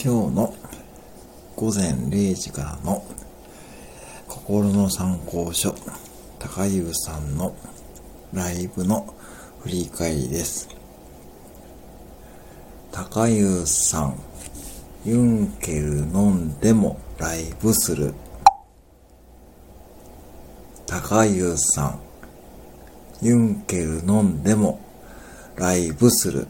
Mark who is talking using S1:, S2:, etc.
S1: 今日の午前0時からの心の参考書高湯さんのライブの振り返りです。高湯さん、ユンケル飲んでもライブする。高湯さん、ユンケル飲んでもライブする。